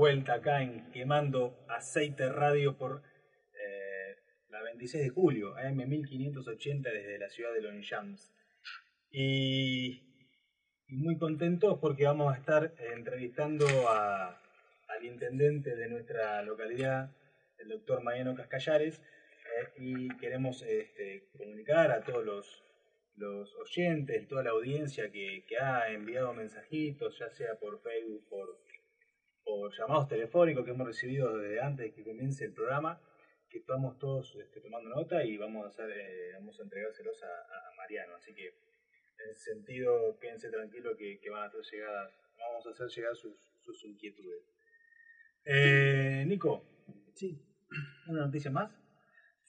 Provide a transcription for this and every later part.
Vuelta acá en Quemando Aceite Radio por eh, la 26 de julio, AM 1580 desde la ciudad de Longchamps. Y, y muy contentos porque vamos a estar entrevistando a, al intendente de nuestra localidad, el doctor Mariano Cascallares, eh, y queremos este, comunicar a todos los, los oyentes, toda la audiencia que, que ha enviado mensajitos, ya sea por Facebook, por, por llamados telefónicos que hemos recibido desde antes de que comience el programa, que estamos todos este, tomando nota y vamos a hacer, eh, vamos a entregárselos a, Mariano. Así que en ese sentido, quédense tranquilos que, que van a hacer llegadas, vamos a hacer llegar sus, sus inquietudes. Eh, Nico, Sí, ¿una noticia más?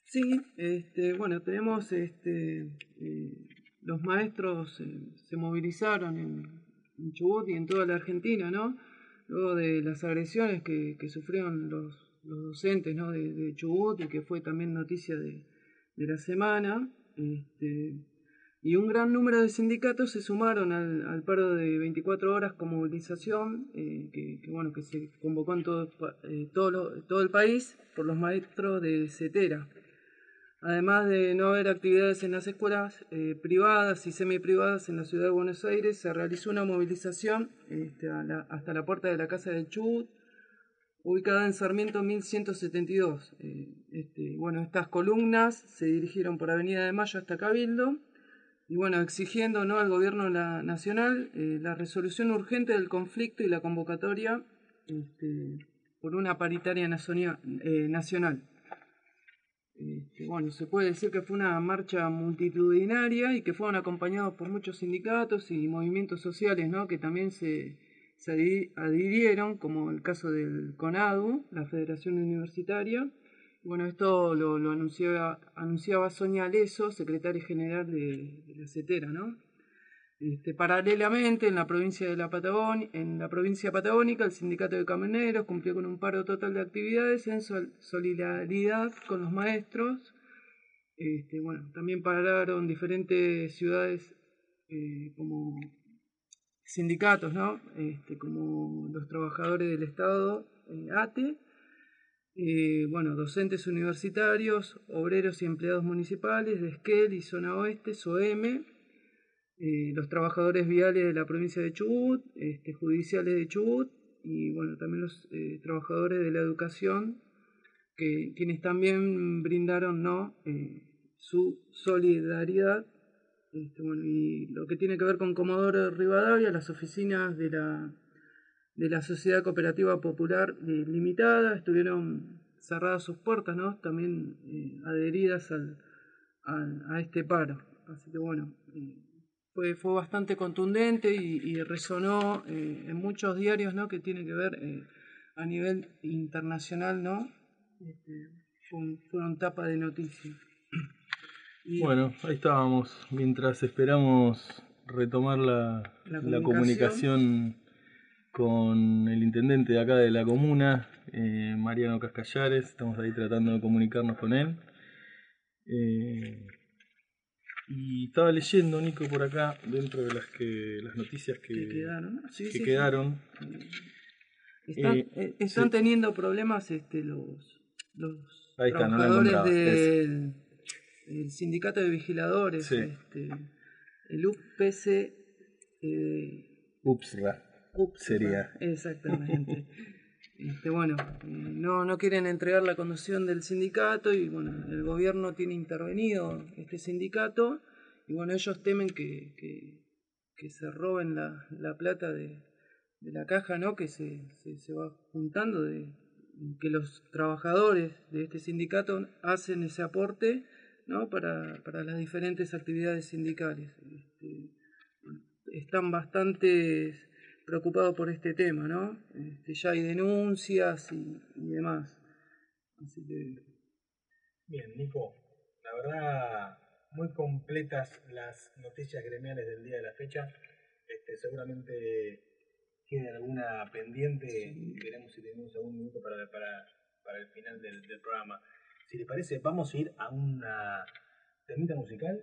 sí, este, bueno, tenemos este, eh, los maestros eh, se movilizaron en, en Chubut y en toda la Argentina, ¿no? Luego de las agresiones que, que sufrieron los, los docentes, ¿no? De, Chubut y que fue también noticia de, la semana. Este, y un gran número de sindicatos se sumaron al, al paro de 24 horas con movilización, eh, que, que, bueno, que se convocó en todo, eh, todo, lo- todo el país por los maestros de CETERA. Además de no haber actividades en las escuelas eh, privadas y semiprivadas en la ciudad de Buenos Aires, se realizó una movilización este, hasta la puerta de la Casa del Chubut, ubicada en Sarmiento 1172. Eh, este, bueno, estas columnas se dirigieron por Avenida de Mayo hasta Cabildo, y bueno, exigiendo ¿no? al gobierno nacional eh, la resolución urgente del conflicto y la convocatoria este, por una paritaria nacional. Este, bueno, se puede decir que fue una marcha multitudinaria y que fueron acompañados por muchos sindicatos y movimientos sociales, ¿no? Que también se, se adhi- adhirieron, como el caso del CONADU, la Federación Universitaria. Bueno, esto lo, lo anunciaba, anunciaba Sonia Leso, secretaria general de, de la CETERA, ¿no? Este, paralelamente, en la provincia de la Patagonia, en la provincia patagónica, el sindicato de camioneros cumplió con un paro total de actividades en sol- solidaridad con los maestros. Este, bueno, también pararon diferentes ciudades eh, como sindicatos, ¿no? Este, como los trabajadores del Estado, eh, ATE, eh, bueno, docentes universitarios, obreros y empleados municipales de Esquel y Zona Oeste, SOEME, eh, los trabajadores viales de la provincia de Chubut, este, judiciales de Chubut y bueno, también los eh, trabajadores de la educación, que, quienes también brindaron ¿no? Eh, su solidaridad. Este, y lo que tiene que ver con Comodoro Rivadavia, las oficinas de la, de la Sociedad Cooperativa Popular Limitada estuvieron cerradas sus puertas, ¿no? también adheridas al, a este paro. Así que bueno, fue, fue bastante contundente y, y resonó eh, en muchos diarios ¿no? que tiene que ver eh, a nivel internacional, ¿no? Este, fue- fueron tapa de noticias. Y- Bueno, ahí estábamos, mientras esperamos retomar la, La la comunicación. comunicación con el intendente de acá de la comuna, eh, Mariano Cascallares, estamos ahí tratando de comunicarnos con él. Y estaba leyendo, Nico, por acá, dentro de las que las noticias que, que quedaron, que sí, quedaron. Están, Eh, eh, están sí. teniendo problemas este, los, los Ahí está, trabajadores del el sindicato de vigiladores, este, el UPC, eh, Upsra. UPS, Sería. Exactamente. Este, bueno, no, no quieren entregar la conducción del sindicato y bueno, el gobierno tiene intervenido este sindicato y bueno, ellos temen que, que, se roben la, la plata de, de la caja, ¿no? Que se, se, va juntando de que los trabajadores de este sindicato hacen ese aporte, ¿no? Para, para las diferentes actividades sindicales. Este, están bastante preocupados por este tema, ¿no? Este, ya hay denuncias y, y demás. Así que Bien, Nico, la verdad, muy completas las noticias gremiales del día de la fecha. Este, seguramente quede alguna pendiente. Veremos si tenemos algún minuto para, para, para el final del, del programa. Si le parece, vamos a ir a una temita musical.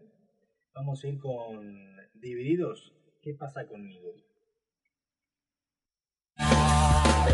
Vamos a ir con Divididos. ¿Qué pasa conmigo?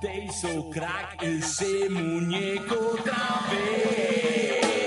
te hizo crack ese muñeco otra vez?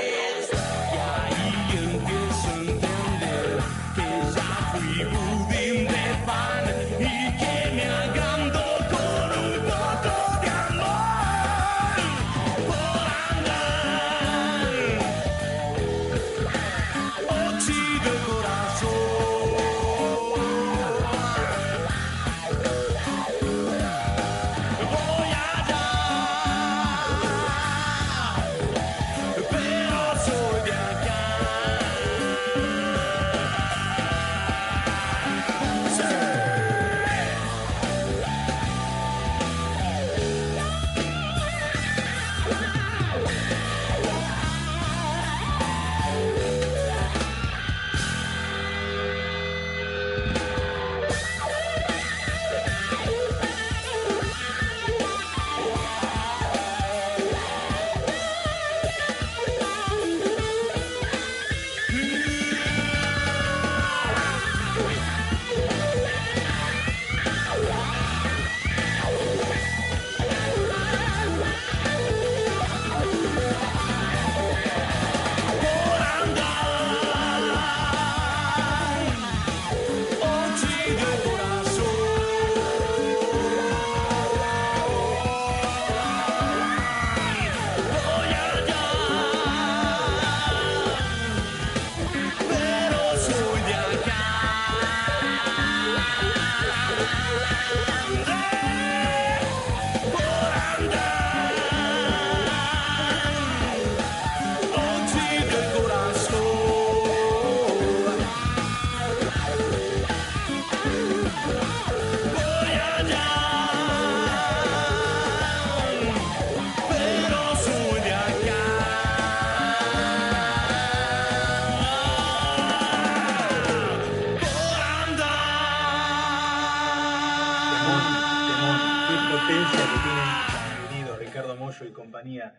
Y compañía.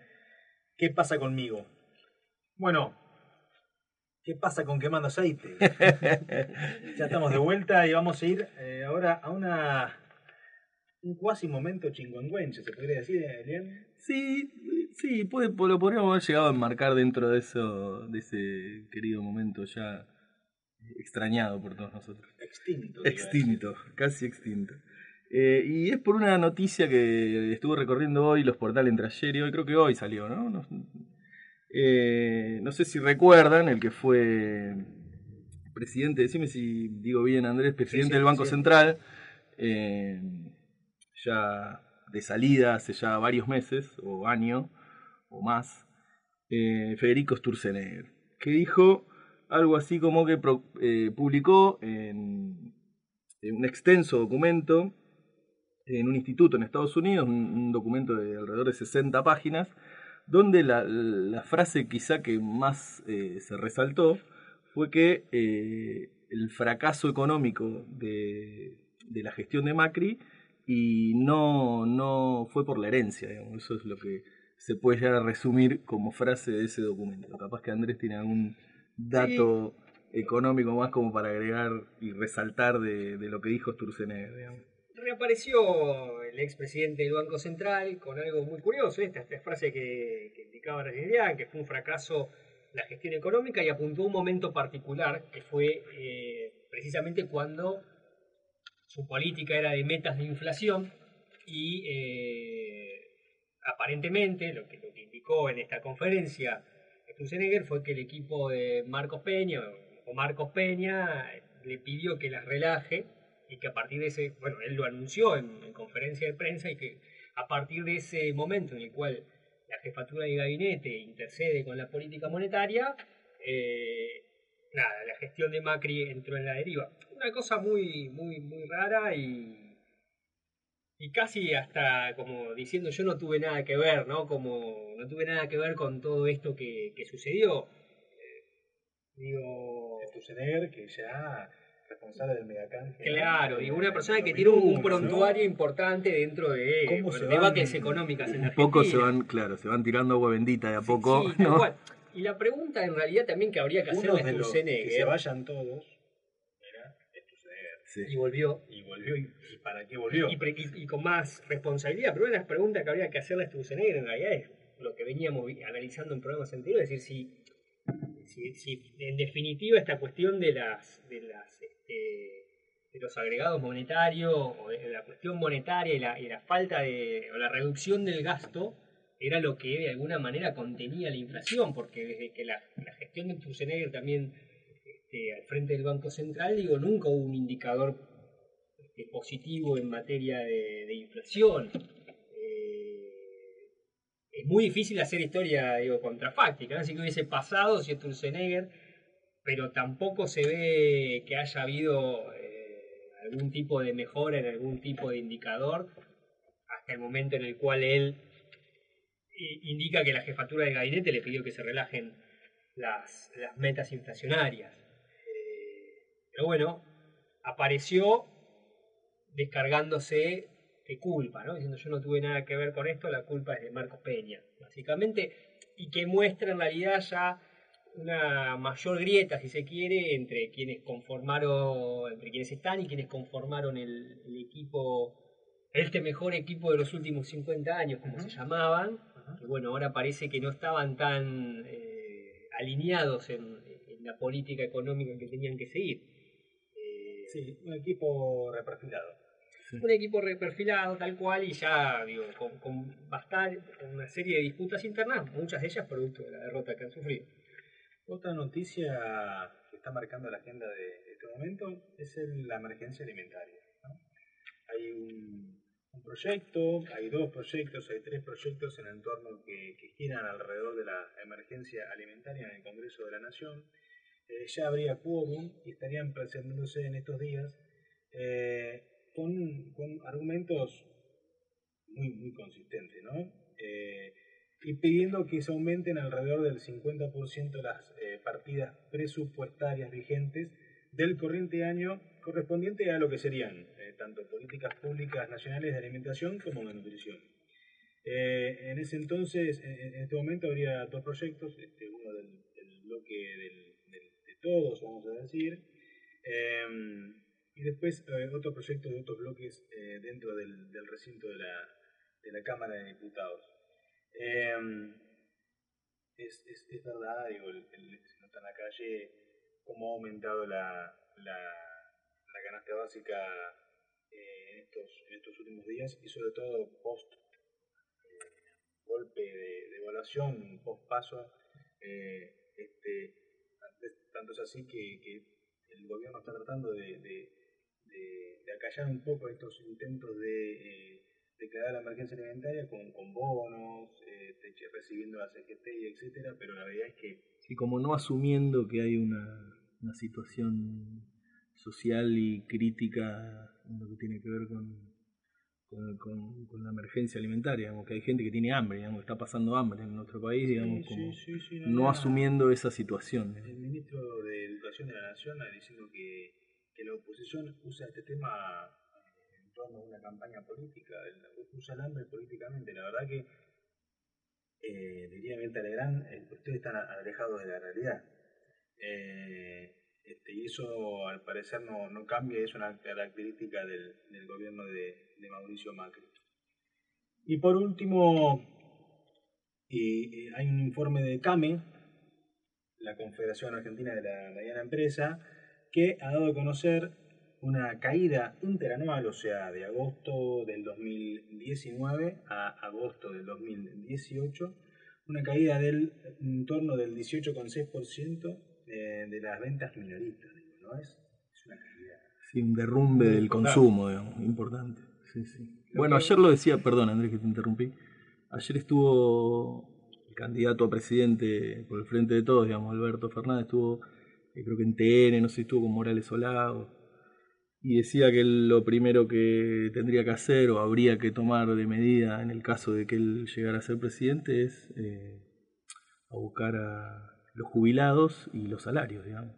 ¿Qué pasa conmigo? Bueno, ¿qué pasa con quemando aceite? ya estamos de vuelta y vamos a ir eh, ahora a una un cuasi momento chingüengüenche, se podría decir, Elian. Sí, sí, puede, lo podríamos haber llegado a enmarcar dentro de eso, de ese querido momento ya extrañado por todos nosotros. Extinto. decir. Extinto, casi extinto. Eh, y es por una noticia que estuve recorriendo hoy los portales entre ayer y hoy, creo que hoy salió, ¿no? No, eh, no sé si recuerdan el que fue presidente, decime si digo bien Andrés, presidente sí, del Banco sí. Central, eh, ya de salida hace ya varios meses o año o más, Federico Sturzenegger, que dijo algo así como que pro- publicó en un extenso documento en un instituto en Estados Unidos, un, un documento de alrededor de 60 páginas, donde la, la frase quizá que más eh, se resaltó fue que eh, el fracaso económico de, de la gestión de Macri y no, no fue por la herencia, digamos. eso es lo que se puede llegar a resumir como frase de ese documento. Capaz que Andrés tiene algún dato económico más como para agregar y resaltar de, de lo que dijo Sturzenegger, digamos. Reapareció el expresidente del Banco Central con algo muy curioso, esta, esta frase que, que indicaba Adrián, que fue un fracaso la gestión económica y apuntó un momento particular que fue eh, precisamente cuando su política era de metas de inflación y eh, aparentemente lo que, lo que indicó en esta conferencia Sturzenegger fue que el equipo de Marcos Peña o Marcos Peña le pidió que las relaje y que a partir de ese, bueno, él lo anunció en, en conferencia de prensa y que a partir de ese momento en el cual la jefatura de gabinete intercede con la política monetaria, eh, nada, la gestión de Macri entró en la deriva. Una cosa muy, muy, muy rara y, y casi hasta como diciendo yo no tuve nada que ver, ¿no? Como no tuve nada que ver con todo esto que, que sucedió. Eh, digo, Sturzenegger, que ya responsable del megacanje. Claro, ¿no? y una persona que En tiene un, un 2001, prontuario ¿no? importante dentro de ¿Cómo bueno, se debates van- económicas en Argentina. poco se van, claro, se van tirando agua bendita de a poco. Y la pregunta en realidad también que habría que hacerle Uno a de los que Sturzenegger, se vayan todos era Sturzenegger. Sí. y volvió, Y volvió, y, y para qué volvió? y, pre- y- y con más responsabilidad. Pero una de las preguntas que habría que hacerle a Sturzenegger en realidad es lo que veníamos analizando en programas anteriores, es decir, si, si, si en definitiva esta cuestión de las de las este, de los agregados monetarios o de la cuestión monetaria y la, y la falta de o la reducción del gasto era lo que de alguna manera contenía la inflación, porque desde que la, gestión de Sturzenegger también este, al frente del Banco Central, digo, nunca hubo un indicador este, positivo en materia de, inflación. Eh, es muy difícil hacer historia, digo, contrafáctica, así que hubiese pasado si Sturzenegger, pero tampoco se ve que haya habido eh, algún tipo de mejora en algún tipo de indicador hasta el momento en el cual él i- indica que la jefatura de gabinete le pidió que se relajen las, las metas inflacionarias. Eh, pero bueno, apareció descargándose de culpa, ¿no? diciendo yo no tuve nada que ver con esto, la culpa es de Marcos Peña, básicamente, y que muestra en realidad ya una mayor grieta, si se quiere, entre quienes conformaron, entre quienes están y quienes conformaron el, el equipo, este mejor equipo de los últimos 50 años, como se llamaban, que bueno, ahora parece que no estaban tan eh, alineados en, en la política económica que tenían que seguir. Eh, Sí, un equipo reperfilado. un equipo reperfilado tal cual y ya digo con, con bastante con una serie de disputas internas muchas de ellas producto de la derrota que han sufrido Otra noticia que está marcando la agenda de este momento es el- la emergencia alimentaria. Hay un, proyecto, hay dos proyectos, hay tres proyectos en entorno que, que giran alrededor de la emergencia alimentaria en el Congreso de la Nación. Eh, ya habría quórum y estarían presentándose en estos días eh, con, con argumentos muy, muy consistentes, ¿no? Eh, y pidiendo que se aumenten alrededor del 50% las eh, partidas presupuestarias vigentes del corriente año correspondiente a lo que serían eh, tanto políticas públicas nacionales de alimentación como de nutrición. Eh, en ese entonces, en, este momento habría dos proyectos, este, uno del, bloque de todos, vamos a decir, eh, y después otro proyecto de otros bloques dentro del recinto de la, de la Cámara de Diputados. Eh, es, es, es verdad, digo, el, el- se nota en la calle cómo ha aumentado la, la, la canasta básica eh, en, estos, en estos últimos días y sobre todo post eh, golpe de, de evaluación, post paso, eh, este, tanto es así que, que el gobierno está tratando de, de- de- de acallar un poco estos intentos de eh, declarar la emergencia alimentaria con, con bonos, eh, recibiendo la CGT y etcétera, pero la realidad es que Y como no asumiendo que hay una, una situación social y crítica en lo que tiene que ver con, con, con- con la emergencia alimentaria, digamos, que hay gente que tiene hambre, digamos, que está pasando hambre en nuestro país, digamos, Sí, como sí, sí, no asumiendo esa situación. El ministro de Educación de la Nación eh, diciendo que, que la oposición usa este tema torno una campaña política, el hambre políticamente. La verdad que, eh, diría Mirta Legrand, eh, ustedes están alejados de la realidad. Eh, este, y eso al parecer no, no cambia, es una característica del, gobierno de, de Mauricio Macri. Y por último, hay un informe de CAME, la Confederación Argentina de la Mediana Empresa, que ha dado a conocer una caída interanual, o sea, de agosto del 2019 a agosto del 2018, una caída del en torno del 18,6% eh, de las ventas minoristas, digo, ¿no es? Es una caída. Sí, un derrumbe del consumo, digamos, importante. Sí, sí. Bueno, ayer lo decía, perdón Andrés que te interrumpí, ayer estuvo el candidato a presidente por el Frente de Todos, digamos, Alberto Fernández, estuvo, eh, creo que en TN, no sé si estuvo con Morales Solado, y decía que lo primero que tendría que hacer o habría que tomar de medida en el caso de que él llegara a ser presidente es eh, a buscar a los jubilados y los salarios, digamos.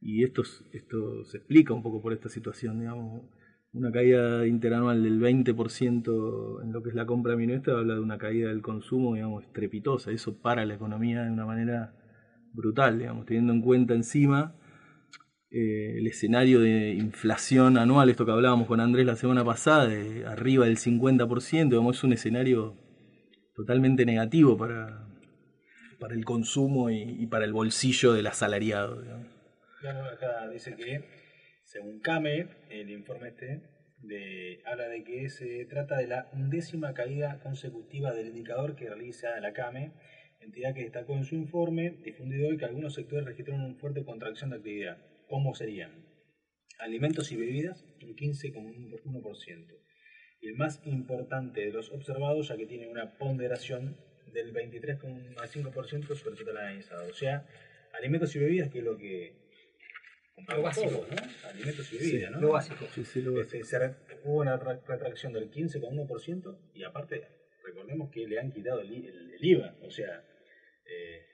Y esto, es- esto se explica un poco por esta situación, digamos. Una caída interanual del 20% en lo que es la compra minorista habla de una caída del consumo, digamos, estrepitosa. Eso para la economía de una manera brutal, digamos, teniendo en cuenta encima eh, el escenario de inflación anual, esto que hablábamos con Andrés la semana pasada, de arriba del 50%, digamos, es un escenario totalmente negativo para, para el consumo y, para el bolsillo del asalariado. digamos. Claro, acá dice que, según CAME, el informe este, habla de que se trata de la undécima caída consecutiva del indicador que realiza la CAME, entidad que destacó en su informe difundido hoy que algunos sectores registraron una fuerte contracción de actividad. ¿Cómo serían? Alimentos y bebidas, un 15,1%. Y el más importante de los observados, ya que tiene una ponderación del 23,5% sobre el total analizado. O sea, alimentos y bebidas, que es lo que Lo básico. todos, ¿no? Alimentos y bebidas, ¿no? Lo básico. Sí, sí, lo- Este, se hubo una re- retracción del 15,1% y aparte, recordemos que le han quitado el, I- el- el IVA. O sea, eh,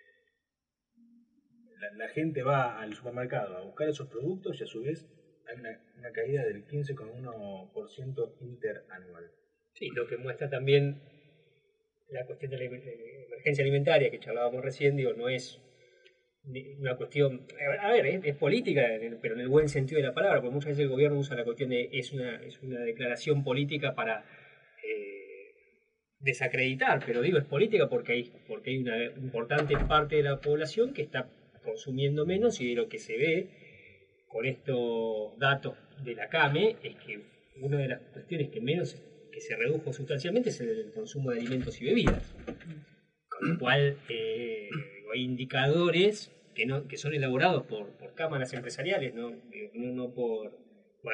la, gente va al supermercado a buscar esos productos y a su vez hay una, caída del 15,1% interanual. Sí, lo que muestra también la cuestión de la eh, emergencia alimentaria que charlábamos recién, digo, no es una cuestión, a ver, es, política, pero en el buen sentido de la palabra, porque muchas veces el gobierno usa la cuestión de, es una, es una declaración política para eh, desacreditar, pero digo, es política porque hay, porque hay una importante parte de la población que está consumiendo menos y lo que se ve con estos datos de la CAME es que una de las cuestiones que menos que se redujo sustancialmente es el consumo de alimentos y bebidas. Con lo cual eh, hay indicadores que, no, que son elaborados por, por cámaras empresariales, no, no, por,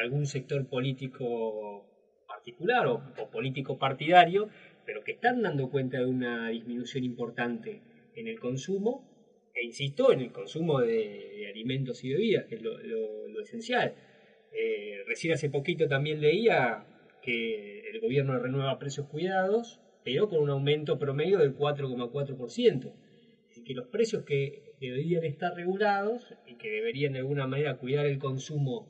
algún sector político particular o político partidario, pero que están dando cuenta de una disminución importante en el consumo, e insisto, en el consumo de, alimentos y bebidas, que es lo, esencial. Eh, recién hace poquito también leía que el gobierno renueva precios cuidados, pero con un aumento promedio del 4,4%. Es decir, que los precios que deberían estar regulados y que deberían de alguna manera cuidar el consumo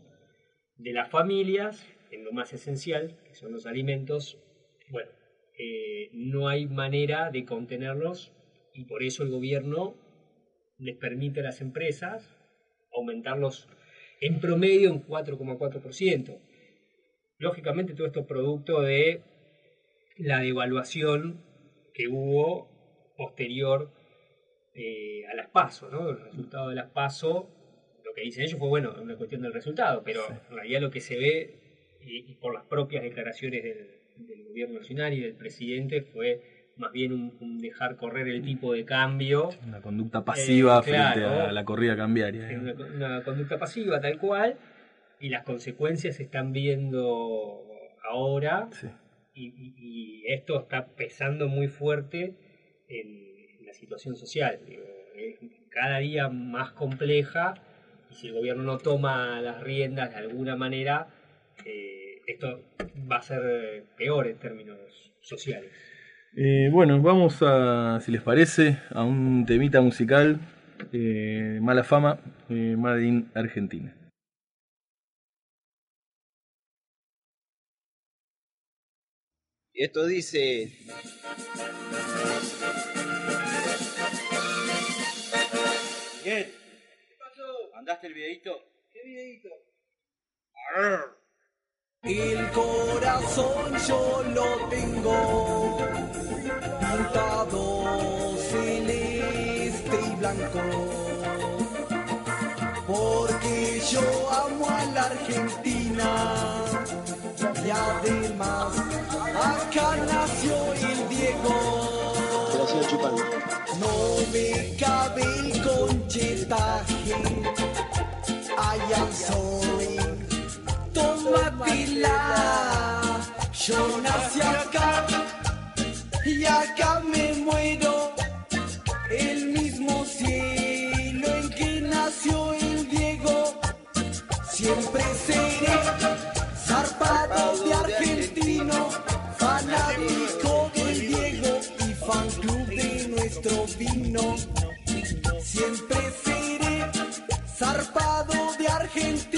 de las familias, en lo más esencial, que son los alimentos, bueno, eh, no hay manera de contenerlos y por eso el gobierno les permite a las empresas aumentarlos en promedio en 4,4%. Lógicamente todo esto es producto de la devaluación que hubo posterior eh, a las PASO, ¿no? El resultado de las PASO, lo que dicen ellos fue, bueno, es una cuestión del resultado, pero en realidad lo que se ve, y, y por las propias declaraciones del, del gobierno nacional y del presidente, fue más bien un, un dejar correr el tipo de cambio, Una conducta pasiva Eh, claro. frente a la corrida cambiaria. ¿eh? una, una conducta pasiva tal cual, y las consecuencias se están viendo ahora, Sí. y, y- y esto está pesando muy fuerte en, en la situación social. digo, es cada día más compleja y si el gobierno no toma las riendas de alguna manera, eh, esto va a ser peor en términos sociales. Eh, bueno, vamos a, si les parece, a un temita musical, eh, Mala Fama, eh, Made in Argentina. Y esto dice. Bien. ¿Mandaste el videito? ¿Qué videito? El corazón yo lo tengo pintado celeste y blanco. Porque yo amo a la Argentina y además acá nació el Diego. No me cabe el conchetaje. I am Yo nací acá y acá me muero. El mismo cielo en que nació el Diego. Siempre seré zarpado de argentino, fanático del Diego y fan club de nuestro vino. Siempre seré zarpado de argentino,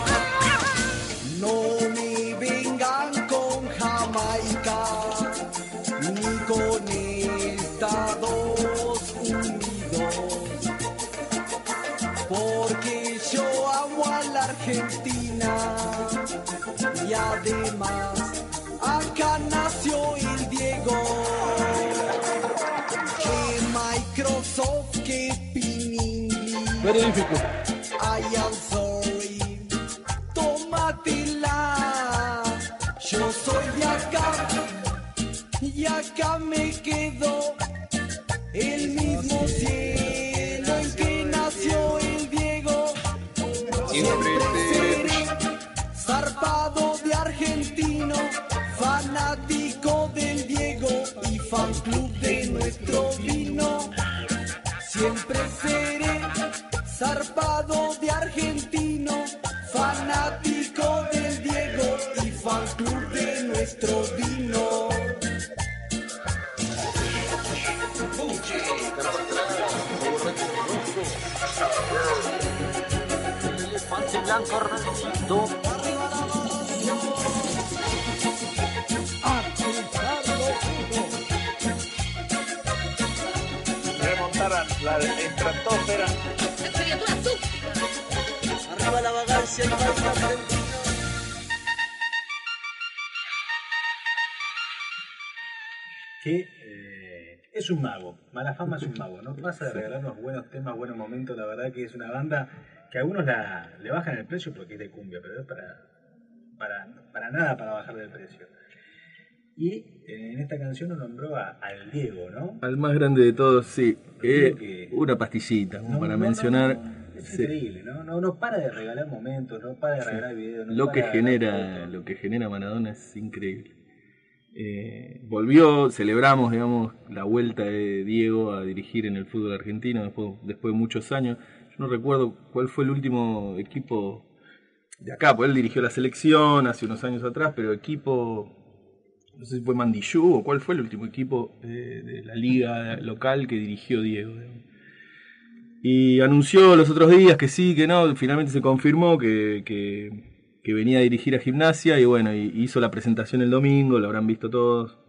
Argentina y además acá nació el Diego. Que Microsoft, que Piningli. Very difficult. I am sorry, tómatela. Yo soy de acá y acá me quedo. El mismo cielo nuestro vino. Siempre seré zarpado de argentino, fanático del Diego y fan club de nuestro vino. La estratosfera. Arriba la vagancia, el que eh, es un mago. Malafama es un mago, ¿no? Pasa de regalarnos buenos temas, buenos momentos. La verdad que es una banda que a algunos la, le bajan el precio porque es de cumbia, pero es para, para, para nada para bajarle el precio. Y eh, en esta canción nos nombró a- al Diego, ¿no? Al más grande de todos, sí. Eh, que- una pastillita, como No, para no, mencionar no, es sí, increíble, ¿no? ¿no? No para de regalar momentos, no para de regalar videos. lo para que genera, lo que genera Maradona es increíble. Eh, volvió, celebramos, digamos, la vuelta de Diego a dirigir en el fútbol argentino después, después de muchos años. Yo no recuerdo cuál fue el último equipo de acá, porque él dirigió la selección hace unos años atrás, pero equipo, no sé si fue Mandillú o cuál fue el último equipo eh, de la liga local que dirigió Diego. digamos. Y anunció los otros días que sí, que no, finalmente se confirmó que, que- que venía a dirigir a gimnasia y bueno, y hizo la presentación el domingo, lo habrán visto todos.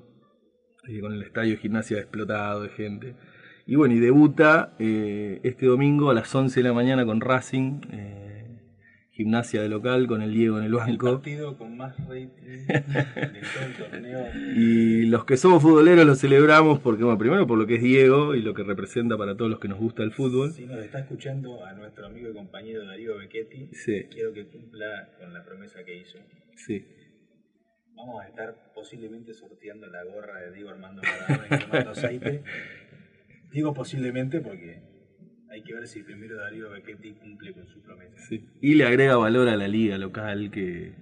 eh, con el estadio de gimnasia explotado de gente. Y bueno, y debuta eh, este domingo a las 11 de la mañana con Racing, eh, gimnasia de local, con el Diego en el El banco. partido con más rating de todo el torneo. Y los que somos futboleros lo celebramos porque, bueno, primero por lo que es Diego y lo que representa para todos los que nos gusta el fútbol. Si nos está escuchando a nuestro amigo y compañero Darío Becchetti, Sí. quiero que cumpla con la promesa que hizo. Sí. Vamos a estar posiblemente sorteando la gorra de Diego Armando Maradona y quemando aceite. Digo posiblemente porque hay que ver si primero Darío Becchetti cumple con su promesa. Sí. Y le agrega valor a la liga local que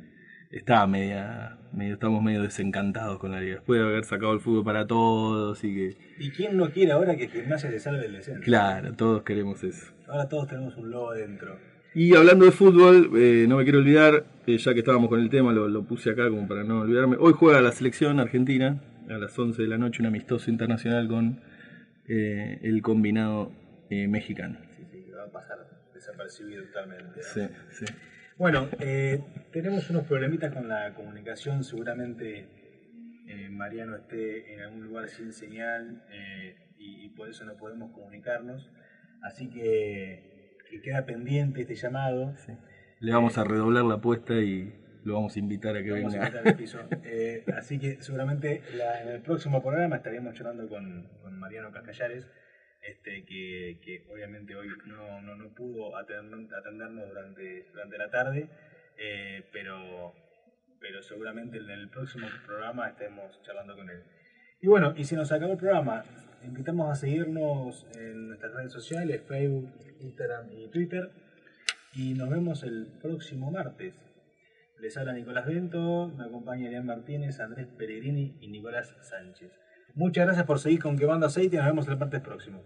está media, medio, estamos medio desencantados con la liga. Después de haber sacado el fútbol para todos y que, ¿Y quién no quiere ahora que Gimnasia se salve del descenso? claro, todos queremos eso. Ahora todos tenemos un lobo adentro. Y hablando de fútbol, eh, no me quiero olvidar, eh, ya que estábamos con el tema, lo, lo puse acá como para no olvidarme. Hoy juega la selección argentina a las 11 de la noche, un amistoso internacional con eh, el combinado eh, mexicano. Sí, sí, va a pasar desapercibido totalmente. ¿no? Sí, sí. Bueno, eh, tenemos unos problemitas con la comunicación. Seguramente eh, Mariano esté en algún lugar sin señal y, y por eso no podemos comunicarnos. Así que, que queda pendiente este llamado. sí. Le vamos a redoblar la apuesta y lo vamos a invitar a que Vamos venga. invitar al piso. Así que seguramente la- en el próximo programa estaremos charlando con, con Mariano Cascallares, este, que, obviamente hoy no, no, no pudo atender- atendernos durante, durante la tarde, eh, pero, pero seguramente en el próximo programa estemos charlando con él. Y bueno, y si nos acabó el programa, invitamos a seguirnos en nuestras redes sociales, Facebook, Instagram y Twitter. Y nos vemos el próximo martes. Les habla Nicolás Bento, me acompaña Elian Martínez, Andrés Peregrini y Nicolás Sánchez. Muchas gracias por seguir con Quemando Aceite y nos vemos el martes próximo.